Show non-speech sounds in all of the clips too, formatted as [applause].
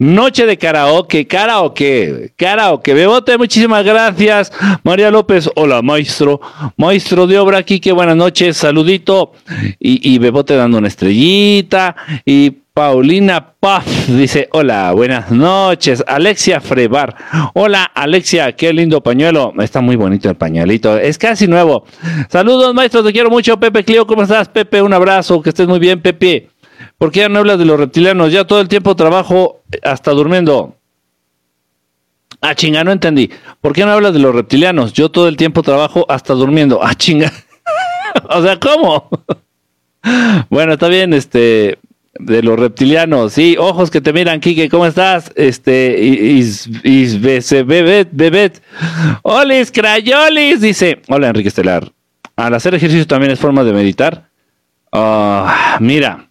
Noche de karaoke, karaoke, karaoke. Bebote, muchísimas gracias. María López, hola maestro. Maestro de obra aquí, qué buenas noches, saludito. Y, Bebote dando una estrellita. Y Paulina Puff dice, hola, buenas noches. Alexia Frebar, hola Alexia, qué lindo pañuelo. Está muy bonito el pañuelito, es casi nuevo. Saludos maestro, te quiero mucho. Pepe Clio, ¿cómo estás? Pepe, un abrazo, que estés muy bien, Pepe. ¿Por qué ya no hablas de los reptilianos? Ya todo el tiempo trabajo hasta durmiendo. Ah, chinga, no entendí. ¿Por qué no hablas de los reptilianos? Yo todo el tiempo trabajo hasta durmiendo. Ah, chinga. [laughs] o sea, ¿cómo? [laughs] bueno, está bien, este, de los reptilianos, sí, ojos que te miran, Kike, ¿cómo estás? Este, is, is, bebet, bebet. Olis, crayolis, dice, hola Enrique Estelar. Al hacer ejercicio también es forma de meditar. Ah, mira,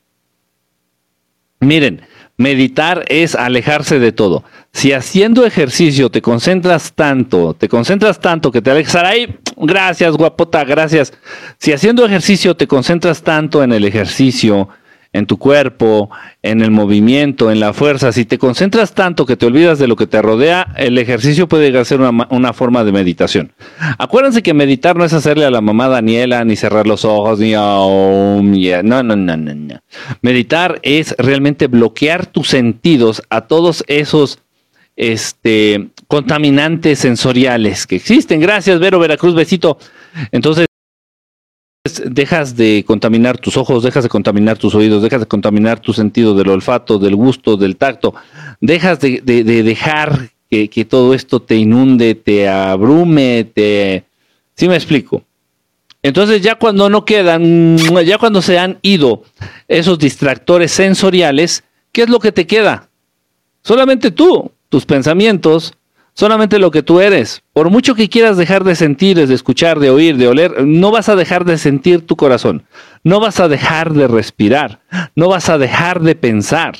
miren, meditar es alejarse de todo. Si haciendo ejercicio te concentras tanto, te concentras tanto que te alejas ahí, gracias guapota, gracias. Si haciendo ejercicio te concentras tanto en el ejercicio, en tu cuerpo, en el movimiento, en la fuerza. Si te concentras tanto que te olvidas de lo que te rodea, el ejercicio puede llegar a ser una, forma de meditación. Acuérdense que meditar no es hacerle a la mamá Daniela, ni cerrar los ojos, ni no, no, no, no, no. Meditar es realmente bloquear tus sentidos a todos esos este, contaminantes sensoriales que existen. Gracias, Vero Veracruz, besito. Entonces, dejas de contaminar tus ojos, dejas de contaminar tus oídos, dejas de contaminar tu sentido del olfato, del gusto, del tacto, dejas de, dejar que, todo esto te inunde, te abrume, te... ¿Sí me explico? Entonces ya cuando no quedan, ya cuando se han ido esos distractores sensoriales, ¿qué es lo que te queda? Solamente tú, tus pensamientos, solamente lo que tú eres. Por mucho que quieras dejar de sentir, de escuchar, de oír, de oler, no vas a dejar de sentir tu corazón. No vas a dejar de respirar. No vas a dejar de pensar.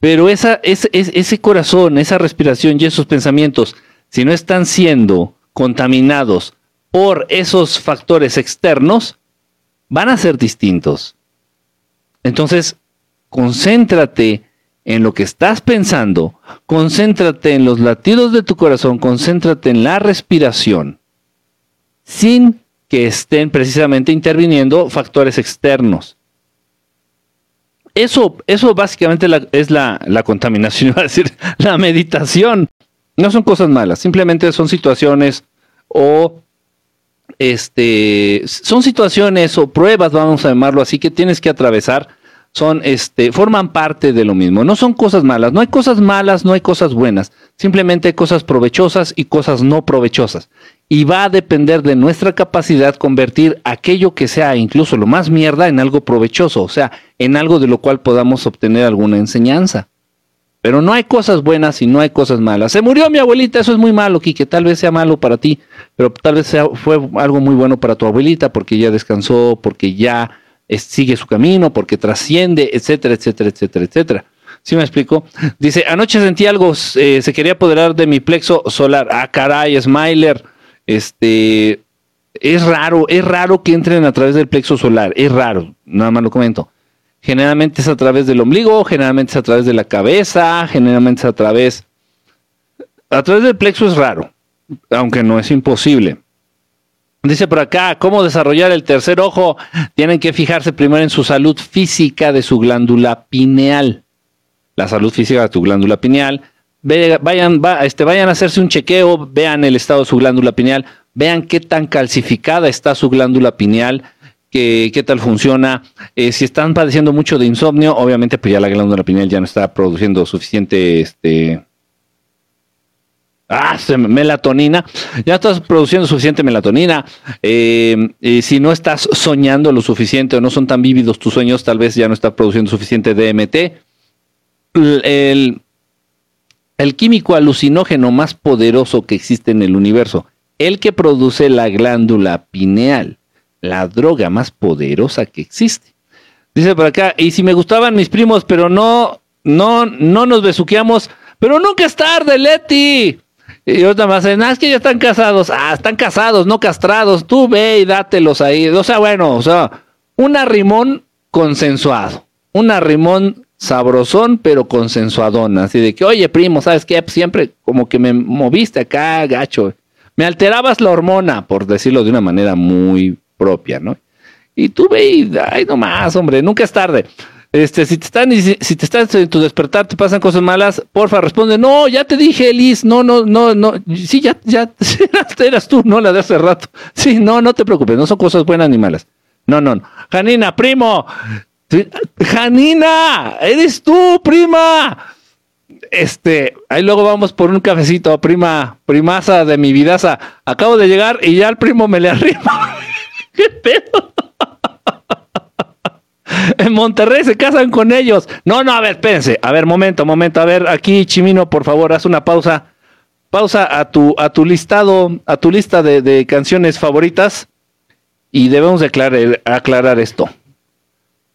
Pero ese corazón, esa respiración y esos pensamientos, si no están siendo contaminados por esos factores externos, van a ser distintos. Entonces, concéntrate en lo que estás pensando, concéntrate en los latidos de tu corazón, concéntrate en la respiración, sin que estén precisamente interviniendo factores externos. Eso, eso básicamente es la, la contaminación, [laughs] es decir, la meditación. No son cosas malas, simplemente son situaciones o este, son situaciones o pruebas, vamos a llamarlo así, que tienes que atravesar son, este, forman parte de lo mismo. No son cosas malas, no hay cosas malas, no hay cosas buenas, simplemente hay cosas provechosas y cosas no provechosas. Y va a depender de nuestra capacidad convertir aquello que sea incluso lo más mierda en algo provechoso, o sea, en algo de lo cual podamos obtener alguna enseñanza. Pero no hay cosas buenas y no hay cosas malas. Se murió mi abuelita, eso es muy malo, que tal vez sea malo para ti, pero tal vez sea, fue algo muy bueno para tu abuelita porque ya descansó, porque ya sigue su camino, porque trasciende, etcétera, etcétera, etcétera, etcétera. ¿Sí me explico? Dice, anoche sentí algo, eh, se quería apoderar de mi plexo solar. Ah, caray, Smiler. Este, es raro, es raro que entren a través del plexo solar, es raro, nada más lo comento. Generalmente es a través del ombligo, generalmente es a través de la cabeza, generalmente es a través... A través del plexo es raro, aunque no es imposible. Dice por acá, ¿cómo desarrollar el tercer ojo? Tienen que fijarse primero en su salud física de su glándula pineal. La salud física de tu glándula pineal. vayan, este, vayan a hacerse un chequeo, vean el estado de su glándula pineal, vean qué tan calcificada está su glándula pineal, qué, qué tal funciona. Eh, si están padeciendo mucho de insomnio, obviamente pues ya la glándula pineal ya no está produciendo suficiente este, ah, melatonina, ya estás produciendo suficiente melatonina. Eh, si no estás soñando lo suficiente o no son tan vívidos tus sueños, tal vez ya no estás produciendo suficiente DMT. El, el químico alucinógeno más poderoso que existe en el universo, el que produce la glándula pineal, la droga más poderosa que existe. Dice por acá, y si me gustaban mis primos, pero no, no, no nos besuqueamos, pero nunca es tarde, Leti. Y otra más, nada, es que ya están casados. Ah, están casados, no castrados. Tú ve y dátelos ahí. O sea, bueno, o sea, un arrimón consensuado. Un arrimón sabrosón, pero consensuadón, así de que, oye, primo, ¿sabes qué? Pues siempre como que me moviste acá, gacho. Me alterabas la hormona, por decirlo de una manera muy propia, ¿no? Y tú ve y, ay, no más, hombre, nunca es tarde. Este, si te están, si te estás en tu despertar, te pasan cosas malas, porfa, responde, no, ya te dije, Liz, no, no, no, no, sí, ya, ya, [laughs] eras tú, no, la de hace rato. Sí, no, no te preocupes, no son cosas buenas ni malas. No, no, no. Janina, primo, Janina, eres tú, prima. Este, ahí luego vamos por un cafecito, prima, primaza de mi vidaza. Acabo de llegar y ya el primo me le arrima. [laughs] ¿Qué pedo? [laughs] en Monterrey se casan con ellos. No, no, a ver, espérense. A ver, momento, momento. A ver, aquí, Chimino, por favor, haz una pausa. Pausa a tu, a tu listado, a tu lista de, canciones favoritas. Y debemos aclarar, aclarar esto.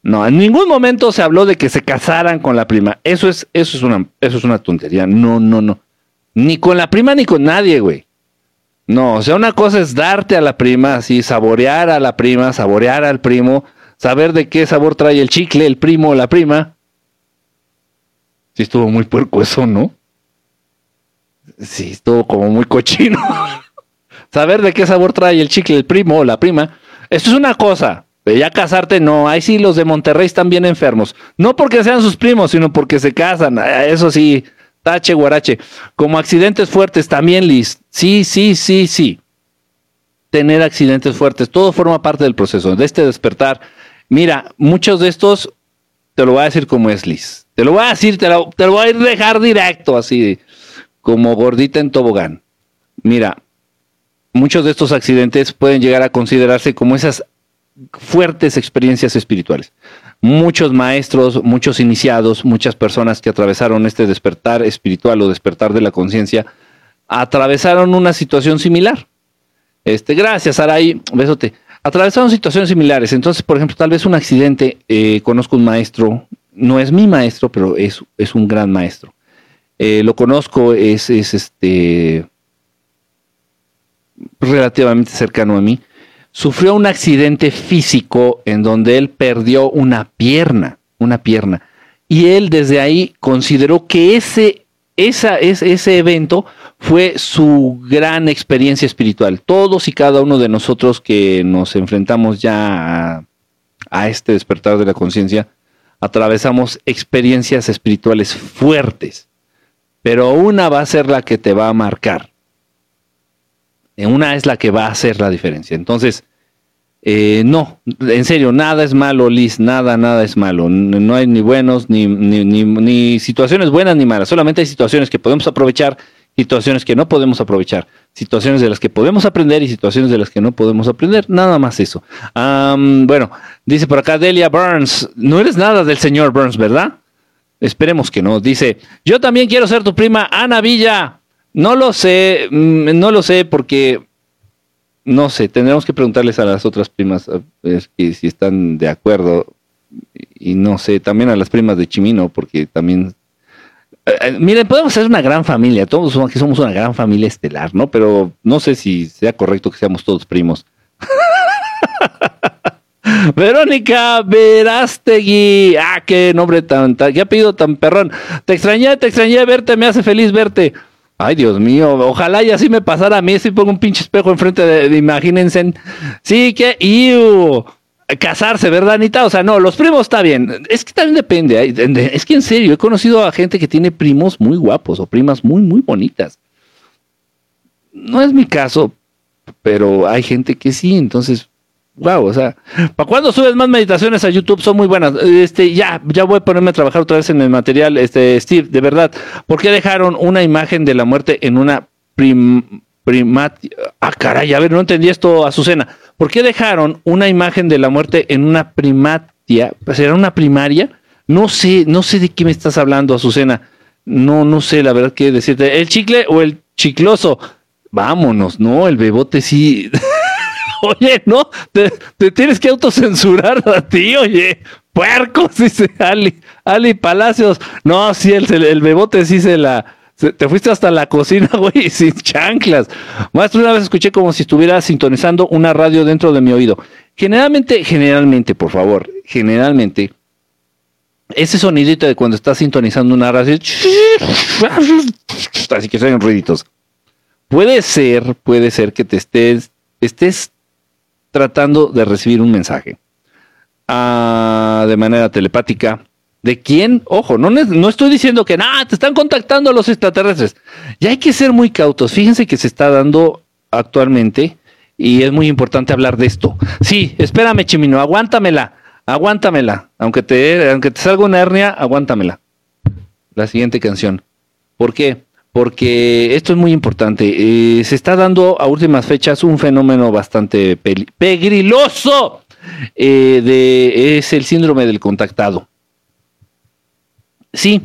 No, en ningún momento se habló de que se casaran con la prima. Eso es, eso es una, eso es una tontería. No, no, no. Ni con la prima ni con nadie, güey. No, o sea, una cosa es darte a la prima, así, saborear a la prima, saborear al primo, saber de qué sabor trae el chicle, el primo o la prima. Sí estuvo muy puerco eso, ¿no? Sí, estuvo como muy cochino. [laughs] saber de qué sabor trae el chicle, el primo o la prima. Esto es una cosa. Pero ya casarte, no. Ahí sí los de Monterrey están bien enfermos. No porque sean sus primos, sino porque se casan. Eso sí, tache, guarache. Como accidentes fuertes también, Liz. Sí, sí, sí, sí. Tener accidentes fuertes. Todo forma parte del proceso, de este despertar Mira, muchos de estos, te lo voy a decir como es Liz. Te lo voy a decir, te lo, voy a dejar directo, así, como gordita en tobogán. Mira, muchos de estos accidentes pueden llegar a considerarse como esas fuertes experiencias espirituales. Muchos maestros, muchos iniciados, muchas personas que atravesaron este despertar espiritual o despertar de la conciencia, atravesaron una situación similar. Este, gracias, Aray, besote atravesaron situaciones similares. Entonces, por ejemplo, tal vez un accidente, eh, conozco un maestro, no es mi maestro, pero es, es un gran maestro. Eh, lo conozco, es, es este relativamente cercano a mí. Sufrió un accidente físico en donde él perdió una pierna, una pierna. Y él desde ahí consideró que ese, esa, ese evento fue su gran experiencia espiritual. Todos y cada uno de nosotros que nos enfrentamos ya a, este despertar de la conciencia, atravesamos experiencias espirituales fuertes, pero una va a ser la que te va a marcar. Una es la que va a hacer la diferencia. Entonces, eh, no, en serio, nada es malo, Liz, nada, nada es malo. No hay ni buenos, ni, ni, situaciones buenas ni malas. Solamente hay situaciones que podemos aprovechar situaciones que no podemos aprovechar, situaciones de las que podemos aprender y situaciones de las que no podemos aprender, nada más eso. bueno, dice por acá Delia Burns, no eres nada del señor Burns, ¿verdad? Esperemos que no. Dice, yo también quiero ser tu prima, Ana Villa. No lo sé, mm, no lo sé porque, no sé, tendremos que preguntarles a las otras primas si están de acuerdo. Y no sé, también a las primas de Chimino, porque también eh, eh, miren, podemos ser una gran familia, todos somos, somos una gran familia estelar, ¿no? Pero no sé si sea correcto que seamos todos primos. [laughs] Verónica Verástegui, ah, qué nombre tan, tan, qué apellido tan perrón. Te extrañé, te extrañé verte, me hace feliz verte. Ay, Dios mío, ojalá y así me pasara a mí, si pongo un pinche espejo enfrente de, imagínense. Sí, que, iu casarse, ¿verdad, Anita? O sea, no, los primos está bien. Es que también depende. Es que en serio, he conocido a gente que tiene primos muy guapos o primas muy, muy bonitas. No es mi caso, pero hay gente que sí, entonces, wow, o sea, ¿para cuándo subes más meditaciones a YouTube? Son muy buenas. Este, ya, ya voy a ponerme a trabajar otra vez en el material, este, Steve, de verdad. ¿Por qué dejaron una imagen de la muerte en una prim, Ah, caray, a ver, no entendí esto, Azucena. ¿Por qué dejaron una imagen de la muerte en una primatia? ¿Será una primaria? No sé, no sé de qué me estás hablando, Azucena. No, no sé, la verdad, qué decirte. ¿El chicle o el chicloso? Vámonos, no, el bebote sí. [laughs] oye, no, te, tienes que autocensurar a ti, oye. Puercos, [laughs] dice Ali, Ali Palacios. No, sí, el, el bebote sí se la te fuiste hasta la cocina, [laughs] güey, sin chanclas. Maestro, una vez escuché como si estuviera sintonizando una radio dentro de mi oído. Generalmente, generalmente, por favor, generalmente, ese sonidito de cuando estás sintonizando una radio, [laughs] así que son ruiditos. Puede ser, puede ser que te estés, estés tratando de recibir un mensaje ah, de manera telepática. ¿De quién? Ojo, no, no estoy diciendo que nada, te están contactando los extraterrestres. Ya hay que ser muy cautos. Fíjense que se está dando actualmente y es muy importante hablar de esto. Sí, espérame, Chimino, aguántamela aguántamela. Aunque te, aunque te salga una hernia, aguántamela. La siguiente canción. ¿Por qué? Porque esto es muy importante. Eh, se está dando a últimas fechas un fenómeno bastante pegriloso. Eh, de, es el síndrome del contactado. Sí,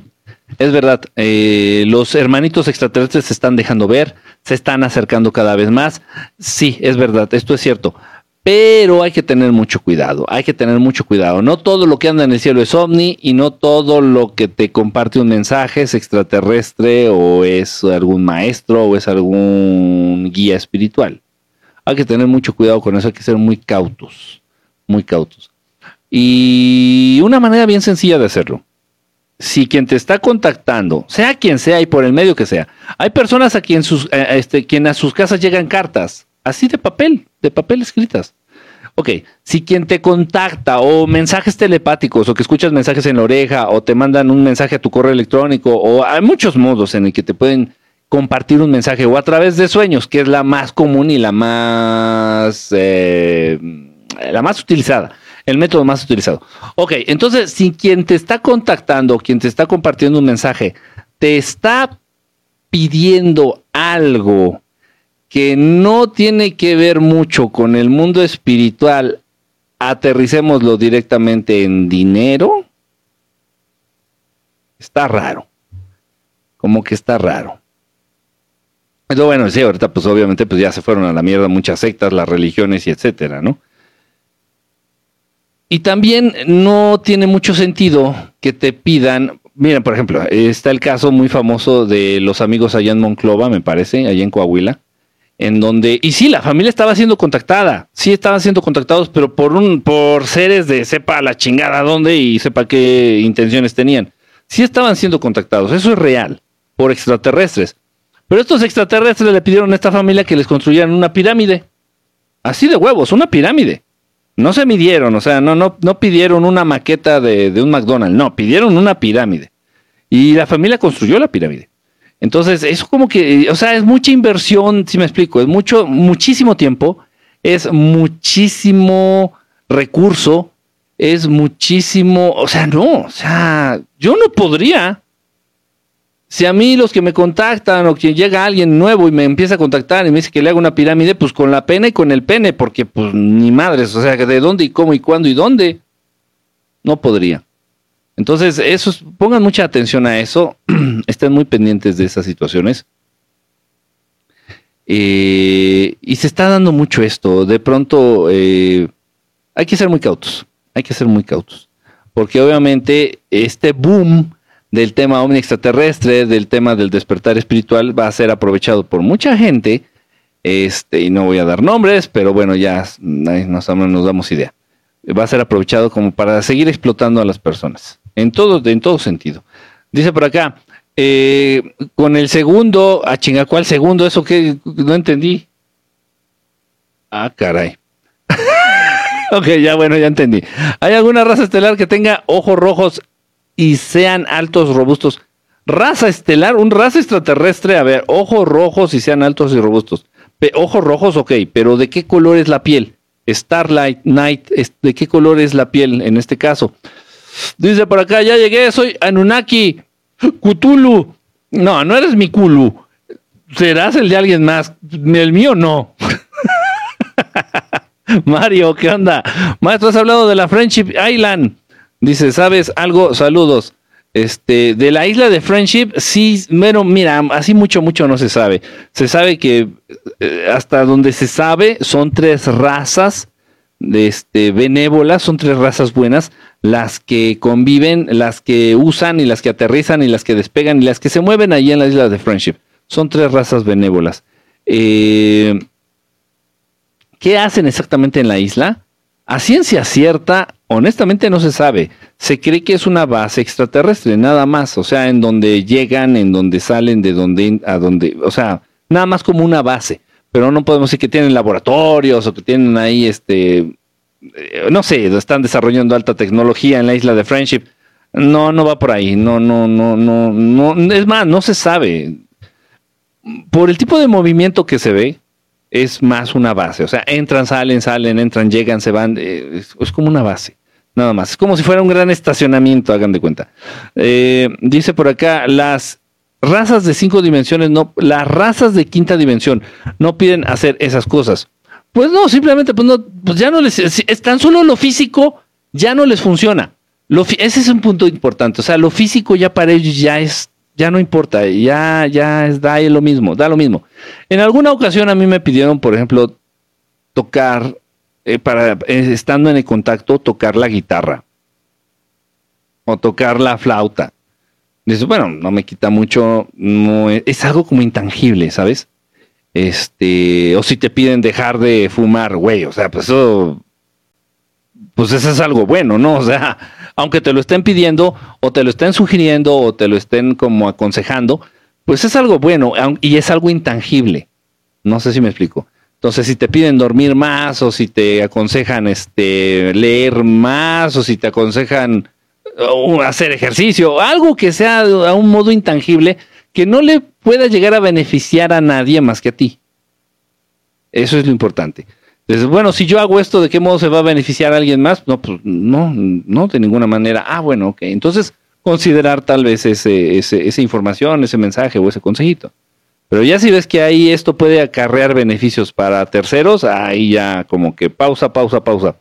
es verdad. Eh, los hermanitos extraterrestres se están dejando ver, se están acercando cada vez más. Sí, es verdad, esto es cierto. Pero hay que tener mucho cuidado, hay que tener mucho cuidado. No todo lo que anda en el cielo es ovni y no todo lo que te comparte un mensaje es extraterrestre o es algún maestro o es algún guía espiritual. Hay que tener mucho cuidado con eso, hay que ser muy cautos, muy cautos. Y una manera bien sencilla de hacerlo. Si quien te está contactando, sea quien sea y por el medio que sea, hay personas a quien, eh, este, a sus casas llegan cartas, así de papel, de papel escritas. Ok, si quien te contacta o mensajes telepáticos o que escuchas mensajes en la oreja o te mandan un mensaje a tu correo electrónico o hay muchos modos en el que te pueden compartir un mensaje o a través de sueños, que es la más común y la más, eh, la más utilizada, el método más utilizado. Ok, entonces si quien te está contactando, quien te está compartiendo un mensaje, te está pidiendo algo que no tiene que ver mucho con el mundo espiritual, aterricémoslo directamente en dinero, está raro. Como que está raro. Pero bueno, sí, ahorita pues obviamente pues ya se fueron a la mierda muchas sectas, las religiones y etcétera, ¿no? Y también no tiene mucho sentido que te pidan, miren, por ejemplo, está el caso muy famoso de los amigos allá en Monclova, me parece, allá en Coahuila, en donde, y sí, la familia estaba siendo contactada, sí estaban siendo contactados, pero por un, por seres de sepa la chingada dónde y sepa qué intenciones tenían. Sí estaban siendo contactados, eso es real, por extraterrestres. Pero estos extraterrestres le pidieron a esta familia que les construyeran una pirámide. Así de huevos, una pirámide. No se midieron, o sea, no, no, no pidieron una maqueta de, de un McDonald's, no, pidieron una pirámide. Y la familia construyó la pirámide. Entonces, eso como que, o sea, es mucha inversión, si me explico, es mucho, muchísimo tiempo, es muchísimo recurso, es muchísimo, o sea, no, o sea, yo no podría. Si a mí los que me contactan o quien llega alguien nuevo y me empieza a contactar y me dice que le haga una pirámide, pues con la pena y con el pene, porque pues ni madres, o sea, de dónde y cómo y cuándo y dónde, no podría. Entonces, eso, pongan mucha atención a eso, [clears throat] estén muy pendientes de esas situaciones. Eh, y se está dando mucho esto. De pronto, eh, hay que ser muy cautos, hay que ser muy cautos. Porque obviamente este boom del tema omni extraterrestre, del tema del despertar espiritual, va a ser aprovechado por mucha gente. Este, y no voy a dar nombres, pero bueno, ya nos damos idea. Va a ser aprovechado como para seguir explotando a las personas en todo, en todo sentido. Dice por acá, eh, con el segundo, a chinga, ¿cuál segundo? Eso que no entendí. Ah, caray. [laughs] ok, ya bueno, ya entendí. ¿Hay alguna raza estelar que tenga ojos rojos y sean altos, robustos? Raza estelar, un raza extraterrestre, a ver, ojos rojos y sean altos y robustos. ojos rojos, ok, pero ¿de qué color es la piel? Starlight Night, ¿de qué color es la piel en este caso? Dice por acá, ya llegué, soy Anunnaki, Cthulhu. No, no eres mi Kulu. Serás el de alguien más. El mío no. [laughs] Mario, ¿qué onda? Maestro, has hablado de la Friendship Island. Dice, ¿sabes algo? Saludos. Este, de la isla de Friendship, sí, pero mira, así mucho, mucho no se sabe. Se sabe que eh, hasta donde se sabe son tres razas este, benévolas, son tres razas buenas las que conviven, las que usan y las que aterrizan y las que despegan y las que se mueven allí en la isla de Friendship. Son tres razas benévolas. Eh, ¿Qué hacen exactamente en la isla? A ciencia cierta, honestamente no se sabe. Se cree que es una base extraterrestre, nada más. O sea, en donde llegan, en donde salen, de donde a donde, o sea, nada más como una base. Pero no podemos decir que tienen laboratorios o que tienen ahí, este, eh, no sé, están desarrollando alta tecnología en la isla de Friendship. No, no va por ahí. No, no, no, no, no. Es más, no se sabe. Por el tipo de movimiento que se ve, es más una base. O sea, entran, salen, salen, entran, llegan, se van. Eh, es, como una base. Nada más. Es como si fuera un gran estacionamiento, hagan de cuenta. Eh, dice por acá, las razas de cinco dimensiones, no, las razas de quinta dimensión no piden hacer esas cosas. Pues no, simplemente, pues no, pues ya no les, es tan solo lo físico ya no les funciona. Lo, ese es un punto importante. O sea, lo físico ya para ellos ya es ya no importa, ya, ya da lo mismo, da lo mismo. En alguna ocasión a mí me pidieron, por ejemplo, tocar, eh, para, eh, estando en el contacto, tocar la guitarra o tocar la flauta. Dice, bueno, no me quita mucho, no es, es, algo como intangible, ¿sabes? Este, o si te piden dejar de fumar, güey, o sea, pues eso, pues eso es algo bueno, ¿no? O sea, aunque te lo estén pidiendo o te lo estén sugiriendo o te lo estén como aconsejando, pues es algo bueno y es algo intangible. No sé si me explico. Entonces, si te piden dormir más o si te aconsejan este leer más o si te aconsejan uh, hacer ejercicio, algo que sea a un modo intangible que no le pueda llegar a beneficiar a nadie más que a ti. Eso es lo importante bueno, si yo hago esto, ¿de qué modo se va a beneficiar a alguien más? No, pues no, no, de ninguna manera. Ah, bueno, ok. Entonces, considerar tal vez ese, esa información, ese mensaje o ese consejito. Pero ya si ves que ahí esto puede acarrear beneficios para terceros, ahí ya como que pausa, pausa, pausa.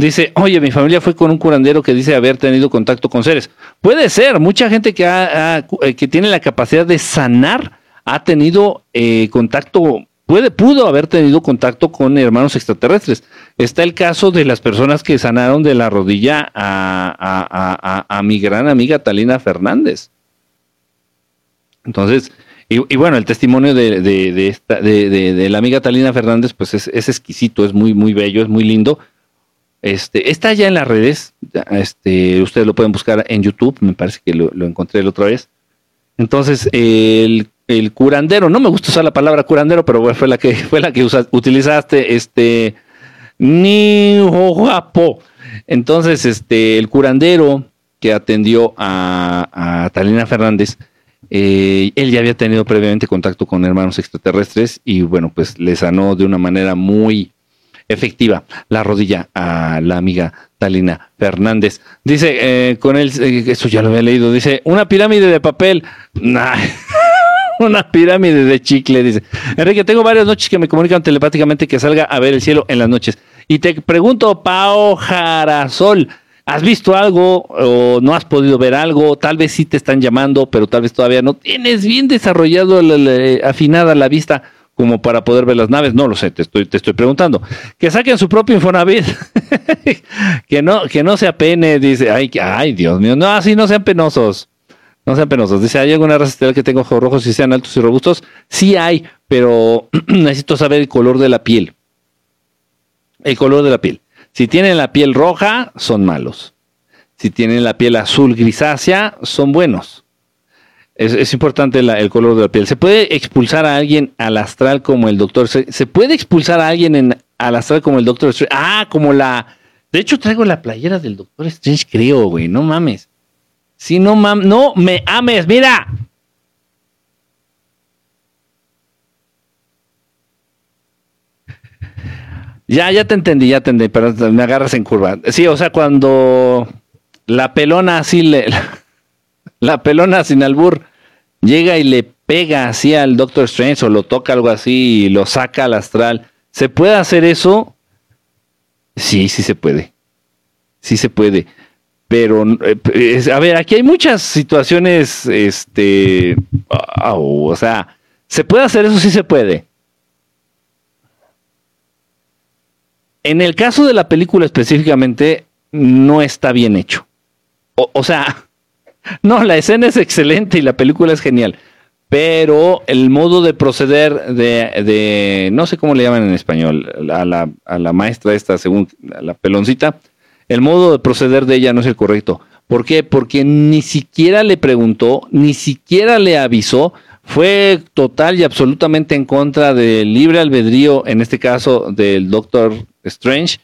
Dice, oye, mi familia fue con un curandero que dice haber tenido contacto con seres. Puede ser, mucha gente que, ha, eh, que tiene la capacidad de sanar ha tenido eh, contacto puede, pudo haber tenido contacto con hermanos extraterrestres. Está el caso de las personas que sanaron de la rodilla a, mi gran amiga Talina Fernández. Entonces, y, bueno, el testimonio de, de, esta, de, la amiga Talina Fernández, pues es, exquisito, es muy, muy bello, es muy lindo. Este, está ya en las redes, este, ustedes lo pueden buscar en YouTube, me parece que lo, encontré la otra vez. Entonces, el curandero, no me gusta usar la palabra curandero, pero fue la que [laughs] fue la que utilizaste, este ni guapo. Entonces, este, el curandero que atendió a, a Talina Fernández, eh, él ya había tenido previamente contacto con hermanos extraterrestres y bueno, pues le sanó de una manera muy efectiva la rodilla a la amiga Talina Fernández. Dice, eh, con él, eh, eso ya lo había leído, dice, una pirámide de papel. [laughs] Una pirámide de chicle, dice. Enrique, tengo varias noches que me comunican telepáticamente que salga a ver el cielo en las noches. Y te pregunto, Pao Jarasol, ¿has visto algo o no has podido ver algo? Tal vez sí te están llamando, pero tal vez todavía no tienes bien desarrollado, afinada la vista como para poder ver las naves. No lo sé, te estoy, te estoy preguntando. Que saquen su propio Infonavit. [laughs] que no, que no se apene, dice. Ay, ay, Dios mío. No, así no sean penosos. No sean penosos. Dice, ¿hay alguna raza estelar que tenga ojos rojos y sean altos y robustos? Sí hay, pero [clears throat] necesito saber el color de la piel. El color de la piel. Si tienen la piel roja, son malos. Si tienen la piel azul grisácea, son buenos. Es, importante el color de la piel. ¿Se puede expulsar a alguien al astral como el doctor ¿Se puede expulsar a alguien en, al astral como el doctor Strange? Ah, como la... De hecho, traigo la playera del doctor Strange, creo, güey. No mames. Si no, mam, no me ames, mira. Ya, ya te entendí, ya te entendí, pero me agarras en curva. Sí, o sea, cuando la pelona así le, [laughs] la pelona sin albur llega y le pega así al Doctor Strange o lo toca algo así y lo saca al astral. ¿Se puede hacer eso? Sí, sí se puede. Sí se puede. Pero, eh, a ver, aquí hay muchas situaciones, este, o sea, ¿se puede hacer eso? Sí se puede. En el caso de la película específicamente, no está bien hecho. O, sea, no, la escena es excelente y la película es genial. pero el modo de proceder de, de, no sé cómo le llaman en español, a la, a la maestra esta, según la peloncita, el modo de proceder de ella no es el correcto. ¿Por qué? Porque ni siquiera le preguntó, ni siquiera le avisó, fue total y absolutamente en contra del libre albedrío, en este caso del Doctor Strange.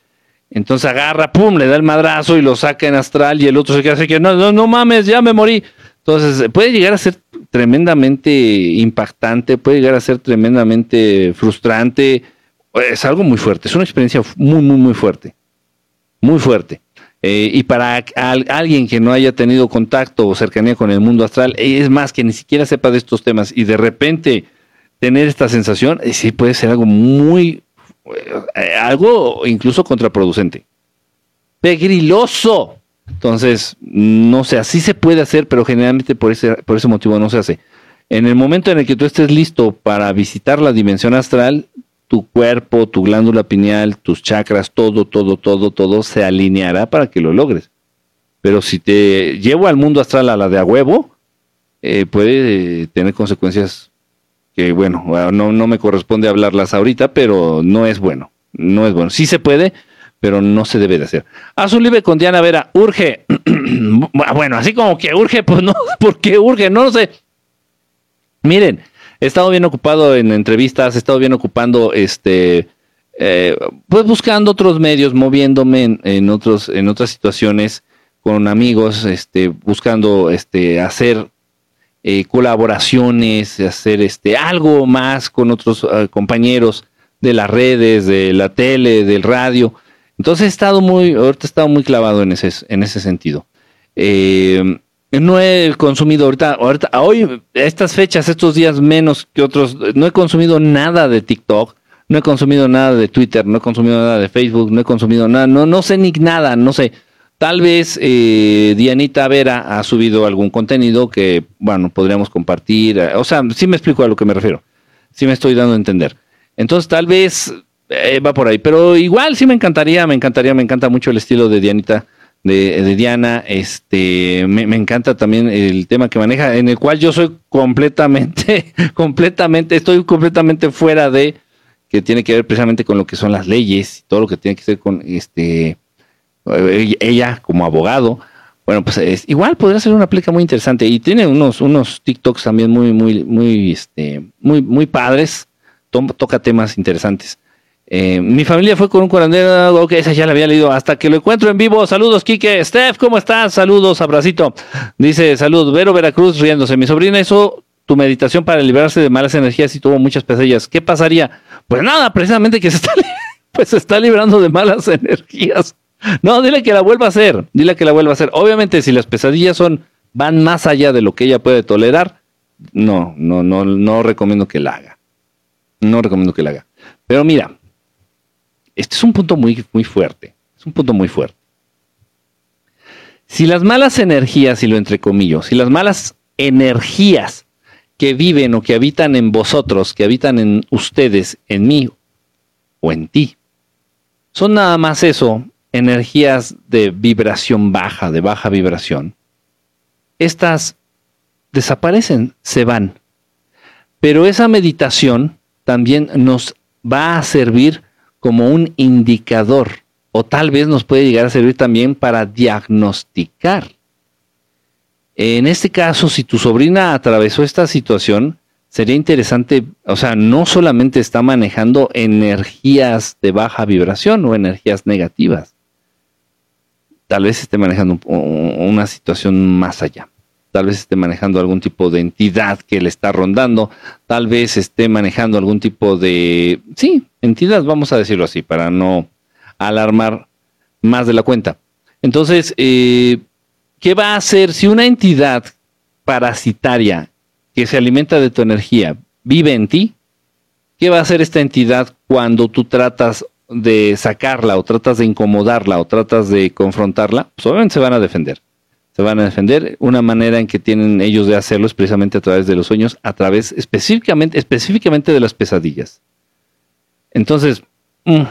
Entonces agarra, pum, le da el madrazo y lo saca en astral y el otro se queda así que no, no, no mames, ya me morí. Entonces puede llegar a ser tremendamente impactante, puede llegar a ser tremendamente frustrante. Es algo muy fuerte, es una experiencia muy, muy, muy fuerte. Muy fuerte. Eh, y para alguien que no haya tenido contacto o cercanía con el mundo astral, es más, que ni siquiera sepa de estos temas y de repente tener esta sensación, eh, sí puede ser algo muy, algo incluso contraproducente. Pegriloso. Entonces, no sé, así se puede hacer, pero generalmente por ese, por ese motivo no se hace. En el momento en el que tú estés listo para visitar la dimensión astral, tu cuerpo, tu glándula pineal, tus chakras, todo, todo, todo, todo se alineará para que lo logres. Pero si te llevo al mundo astral a la de a huevo, eh, puede tener consecuencias que, bueno, no, no me corresponde hablarlas ahorita, pero no es bueno. No es bueno. Sí se puede, pero no se debe de hacer. Azulive con Diana Vera, urge. [clears throat] bueno, así como que urge, pues no, [laughs] ¿por qué urge? No lo sé. Miren, he estado bien ocupado en entrevistas, he estado bien ocupando, este, eh, pues buscando otros medios, moviéndome en, otros, en otras situaciones con amigos, este, buscando, este, hacer eh, colaboraciones, hacer, este, algo más con otros eh, compañeros de las redes, de la tele, del radio. Entonces he estado muy, ahorita he estado muy clavado en ese, en ese sentido. Eh, no he consumido ahorita, ahorita, hoy, estas fechas, estos días menos que otros, no he consumido nada de TikTok, no he consumido nada de Twitter, no he consumido nada de Facebook, no he consumido nada, no, no sé ni nada, no sé. Tal vez eh, Dianita Vera ha subido algún contenido que, bueno, podríamos compartir. O sea, sí me explico a lo que me refiero. Sí me estoy dando a entender. Entonces, tal vez eh, va por ahí. Pero igual sí me encantaría, me encantaría, me encanta mucho el estilo de Dianita, de, Diana. Este, me, encanta también el tema que maneja, en el cual yo soy completamente, [laughs] completamente, estoy completamente fuera de que tiene que ver precisamente con lo que son las leyes todo lo que tiene que ver con este ella como abogado. Bueno, pues es, igual podría ser una plica muy interesante y tiene unos unos TikToks también muy muy muy este muy muy padres. toca temas interesantes. Eh, mi familia fue con un curandero, ok, esa ya la había leído, hasta que lo encuentro en vivo. Saludos, Quique. Steph, ¿cómo estás? Saludos, abracito. Dice, saludos, Vero Veracruz riéndose. Mi sobrina hizo tu meditación para liberarse de malas energías y tuvo muchas pesadillas. ¿Qué pasaría? Pues nada, precisamente que se está, [laughs] pues se está librando de malas [laughs] energías. No, dile que la vuelva a hacer, dile que la vuelva a hacer. Obviamente, si las pesadillas son, van más allá de lo que ella puede tolerar, no, no, no, no recomiendo que la haga. No recomiendo que la haga. Pero mira, este es un punto muy, muy fuerte. Es un punto muy fuerte. Si las malas energías, y lo entrecomillo, si las malas energías que viven o que habitan en vosotros, que habitan en ustedes, en mí o en ti, son nada más eso, energías de vibración baja, de baja vibración, estas desaparecen, se van. Pero esa meditación también nos va a servir como un indicador o tal vez nos puede llegar a servir también para diagnosticar. En este caso, si tu sobrina atravesó esta situación, sería interesante, o sea, no solamente está manejando energías de baja vibración o energías negativas, tal vez esté manejando una situación más allá. Tal vez esté manejando algún tipo de entidad que le está rondando, tal vez esté manejando algún tipo de, sí, entidad, vamos a decirlo así, para no alarmar más de la cuenta. Entonces, eh, ¿qué va a hacer si una entidad parasitaria que se alimenta de tu energía vive en ti? ¿Qué va a hacer esta entidad cuando tú tratas de sacarla o tratas de incomodarla o tratas de confrontarla? Pues obviamente se van a defender. Se van a defender. Una manera en que tienen ellos de hacerlo es precisamente a través de los sueños, a través específicamente, específicamente de las pesadillas. Entonces, mm,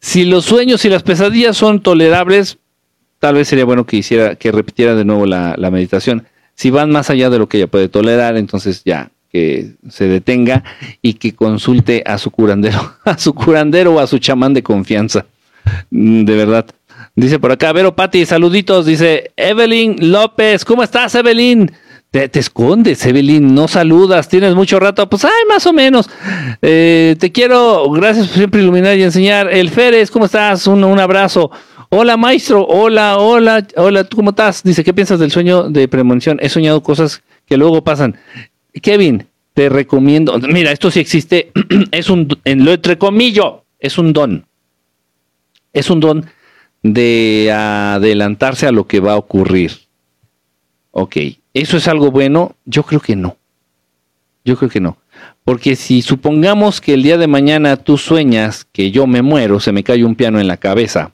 si los sueños y las pesadillas son tolerables, tal vez sería bueno que hiciera, que repitiera de nuevo la, meditación. Si van más allá de lo que ella puede tolerar, entonces ya que se detenga y que consulte a su curandero, [laughs] a su curandero o a su chamán de confianza. Mm, de verdad. Dice por acá, Vero Pati, saluditos. Dice Evelyn López, ¿cómo estás, Evelyn? Te, escondes, Evelyn, no saludas, tienes mucho rato. Pues, ay, más o menos. Eh, te quiero, gracias por siempre iluminar y enseñar. El Férez, ¿cómo estás? Un, un abrazo. Hola, maestro. Hola, hola, hola, ¿tú cómo estás? Dice, ¿qué piensas del sueño de premonición? He soñado cosas que luego pasan. Kevin, te recomiendo. Mira, esto sí existe. [clears throat] es un, en lo entrecomillo, es un don. Es un don de adelantarse a lo que va a ocurrir. Ok, ¿eso es algo bueno? Yo creo que no. Yo creo que no. Porque si supongamos que el día de mañana tú sueñas que yo me muero, se me cae un piano en la cabeza,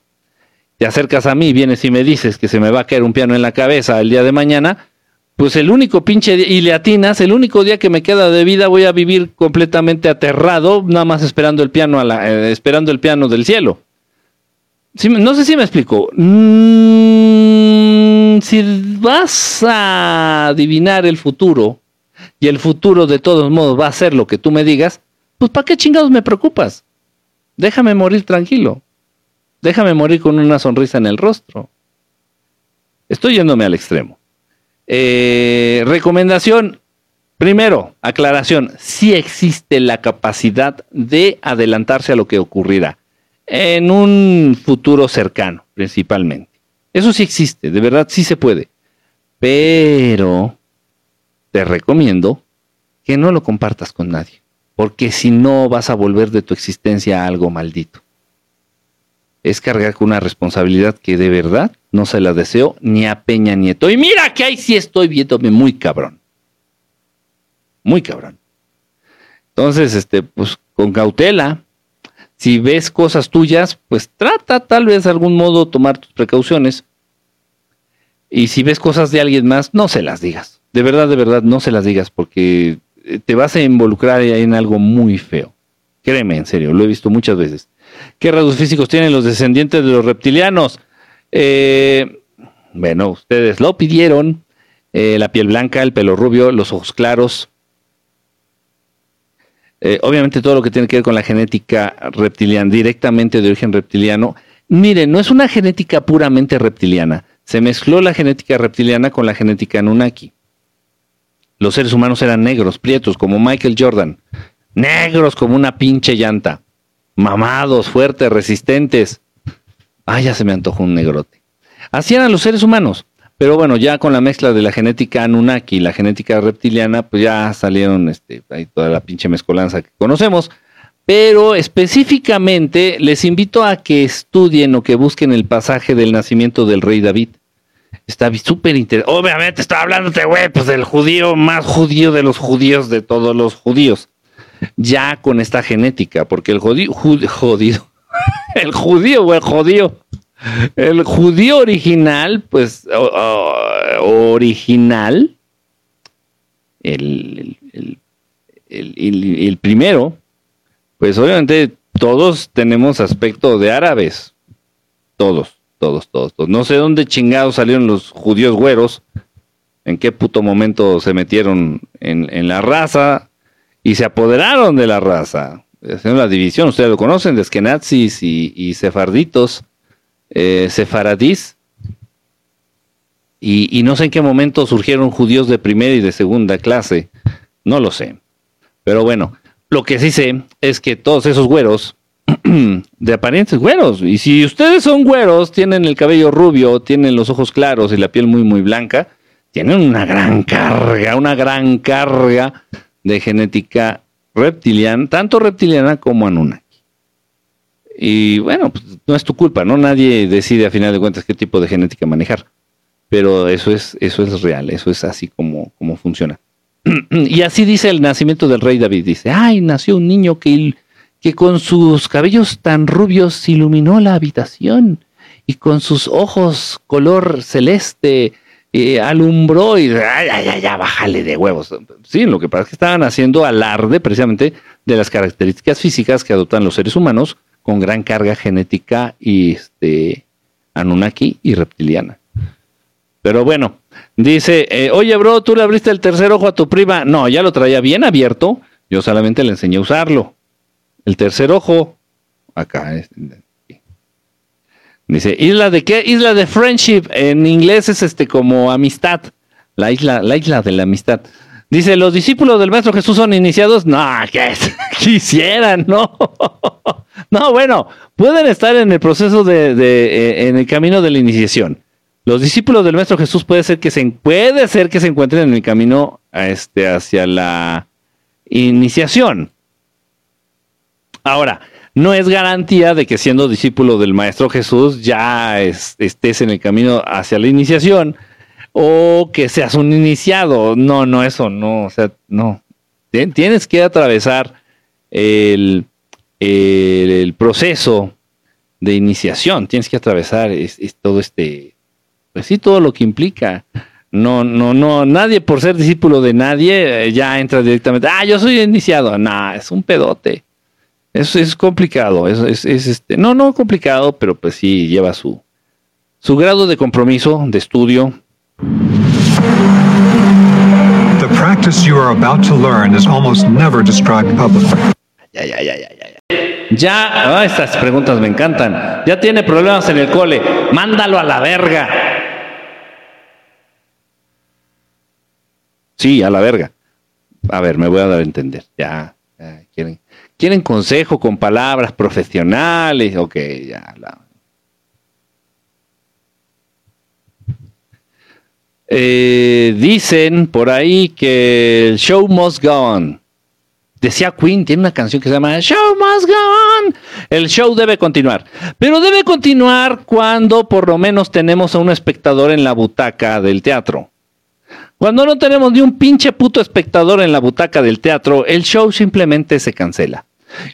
te acercas a mí, vienes y me dices que se me va a caer un piano en la cabeza el día de mañana, pues el único pinche y le atinas, el único día que me queda de vida voy a vivir completamente aterrado, nada más esperando el piano eh, esperando el piano del cielo no sé si me explico. Mm, si vas a adivinar el futuro y el futuro de todos modos va a ser lo que tú me digas, pues ¿para qué chingados me preocupas? Déjame morir tranquilo. Déjame morir con una sonrisa en el rostro. Estoy yéndome al extremo. Eh, recomendación. Primero, aclaración. Si existe la capacidad de adelantarse a lo que ocurrirá en un futuro cercano, principalmente. Eso sí existe, de verdad sí se puede. Pero te recomiendo que no lo compartas con nadie, porque si no vas a volver de tu existencia algo maldito. Es cargar con una responsabilidad que de verdad no se la deseo ni a Peña Nieto. Y mira que ahí sí estoy viéndome muy cabrón. Muy cabrón. Entonces, este, pues con cautela, si ves cosas tuyas, pues trata tal vez de algún modo tomar tus precauciones. Y si ves cosas de alguien más, no se las digas. De verdad, de verdad, no se las digas porque eh, te vas a involucrar en algo muy feo. Créeme, en serio, lo he visto muchas veces. ¿Qué rasgos físicos tienen los descendientes de los reptilianos? Eh, bueno, ustedes lo pidieron. Eh, la piel blanca, el pelo rubio, los ojos claros, eh, obviamente todo lo que tiene que ver con la genética reptiliana, directamente de origen reptiliano. Miren, no es una genética puramente reptiliana. Se mezcló la genética reptiliana con la genética Anunnaki. Los seres humanos eran negros, prietos, como Michael Jordan. Negros como una pinche llanta. Mamados, fuertes, resistentes. Ah, ya se me antojó un negrote. Así eran los seres humanos. Pero bueno, ya con la mezcla de la genética Anunnaki y la genética reptiliana, pues ya salieron este, ahí toda la pinche mezcolanza que conocemos. Pero específicamente les invito a que estudien o que busquen el pasaje del nacimiento del rey David. Está súper interesante. Obviamente estoy hablando de güey, pues del judío más judío de los judíos de todos los judíos. Ya con esta genética, porque el judío, [laughs] el judío, güey, judío el judío original, pues, original, el, el, primero, pues obviamente todos tenemos aspecto de árabes. Todos, todos, todos, todos. No sé dónde chingados salieron los judíos güeros, en qué puto momento se metieron en, la raza y se apoderaron de la raza. Haciendo la división, ustedes lo conocen, de eskenazis y, y sefarditos eh, sefaradís. Y, no sé en qué momento surgieron judíos de primera y de segunda clase. No lo sé. Pero bueno, lo que sí sé es que todos esos güeros, [clears throat] de aparentes güeros, y si ustedes son güeros, tienen el cabello rubio, tienen los ojos claros y la piel muy, muy blanca, tienen una gran carga, una gran carga de genética reptiliana, tanto reptiliana como anuna. Y bueno, pues, no es tu culpa, ¿no? Nadie decide a final de cuentas qué tipo de genética manejar. Pero eso es, eso es real, eso es así como, como funciona. [clears throat] y así dice el nacimiento del rey David. Dice, ay, nació un niño que, que con sus cabellos tan rubios iluminó la habitación y con sus ojos color celeste eh, alumbró y ay, ay, ya, bájale de huevos. Sí, lo que pasa es que estaban haciendo alarde precisamente de las características físicas que adoptan los seres humanos con gran carga genética y este Anunnaki y reptiliana. Pero bueno, Dice, eh, oye, bro, tú le abriste el tercer ojo a tu prima. No, ya lo traía bien abierto. Yo solamente le enseñé a usarlo. El tercer ojo, acá. Dice, ¿isla de qué? Isla de friendship. En inglés es este como amistad. La isla, la isla de la amistad. Dice, ¿los discípulos del Maestro Jesús son iniciados? No, [laughs] que quisieran, no. [laughs] no, bueno, pueden estar en el proceso de, de, eh, en el camino de la iniciación. Los discípulos del Maestro Jesús puede ser que se, puede ser que se encuentren en el camino este, hacia la iniciación. Ahora, no es garantía de que siendo discípulo del Maestro Jesús ya estés en el camino hacia la iniciación o que seas un iniciado. No, no, eso no, o sea, no. Tienes que atravesar el, proceso de iniciación, tienes que atravesar todo este, pues sí, todo lo que implica. No, no, no, nadie por ser discípulo de nadie eh, ya entra directamente, ah, yo soy iniciado. Nah, es un pedote. Eso es complicado, es, es, este, no, no complicado, pero pues sí lleva su, su grado de compromiso, de estudio. The practice you are about to learn is almost never described publicly. Ya, ya, ya, ya, ya. Ya, ah, estas preguntas me encantan. Ya tiene problemas en el cole, mándalo a la verga. Sí, a la verga. A ver, me voy a dar a entender. Ya, ya quieren. ¿Quieren consejo con palabras profesionales? Ok, ya. Eh, dicen por ahí que el show must go on. Decía Queen, tiene una canción que se llama Show must go on. El show debe continuar. Pero debe continuar cuando por lo menos tenemos a un espectador en la butaca del teatro. Cuando no tenemos ni un pinche puto espectador en la butaca del teatro, el show simplemente se cancela.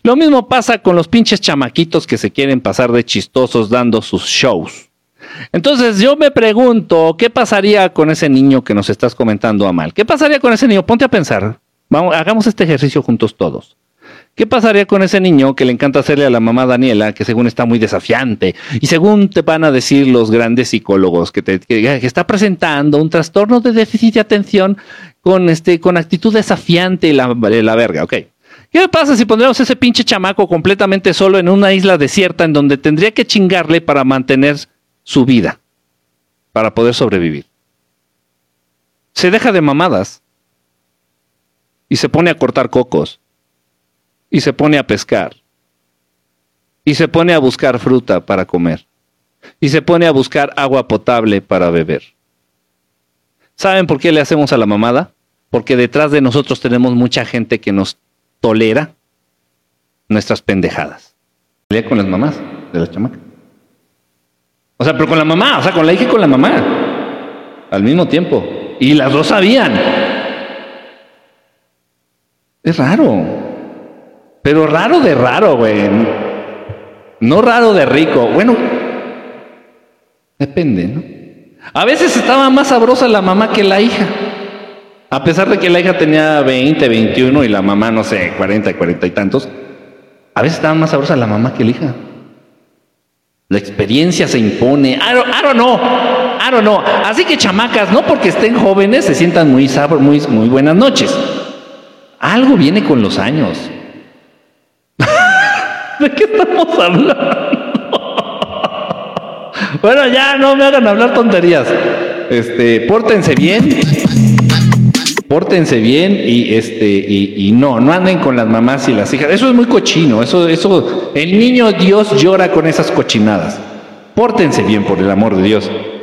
Lo mismo pasa con los pinches chamaquitos que se quieren pasar de chistosos dando sus shows. Entonces yo me pregunto, ¿qué pasaría con ese niño que nos estás comentando, Amal? ¿Qué pasaría con ese niño? Ponte a pensar. Vamos, hagamos este ejercicio juntos todos. ¿Qué pasaría con ese niño que le encanta hacerle a la mamá Daniela, que según está muy desafiante, y según te van a decir los grandes psicólogos, que, te, está presentando un trastorno de déficit de atención con, este, con actitud desafiante y la, la verga? Ok. ¿Qué pasa si pondríamos ese pinche chamaco completamente solo en una isla desierta en donde tendría que chingarle para mantener su vida, para poder sobrevivir? Se deja de mamadas y se pone a cortar cocos y se pone a pescar y se pone a buscar fruta para comer y se pone a buscar agua potable para beber. ¿Saben por qué le hacemos a la mamada? Porque detrás de nosotros tenemos mucha gente que nos tolera nuestras pendejadas. Con las mamás de la chamaca. O sea, pero con la mamá, o sea, con la hija y con la mamá. Al mismo tiempo. Y las dos sabían. Es raro. Pero raro de raro, güey. No raro de rico. Bueno, depende, ¿no? A veces estaba más sabrosa la mamá que la hija. A pesar de que la hija tenía 20, 21 y la mamá, no sé, 40, 40 y tantos, a veces estaba más sabrosa la mamá que la hija. La experiencia se impone. Know. I don't know. Así que chamacas, no porque estén jóvenes se sientan muy muy, muy buenas noches. Algo viene con los años. [laughs] ¿De qué estamos hablando? [laughs] bueno, ya no me hagan hablar tonterías. Este, pórtense bien pórtense bien y este y, no, no anden con las mamás y las hijas. Eso es muy cochino, eso, eso, el niño Dios llora con esas cochinadas. Pórtense bien por el amor de Dios.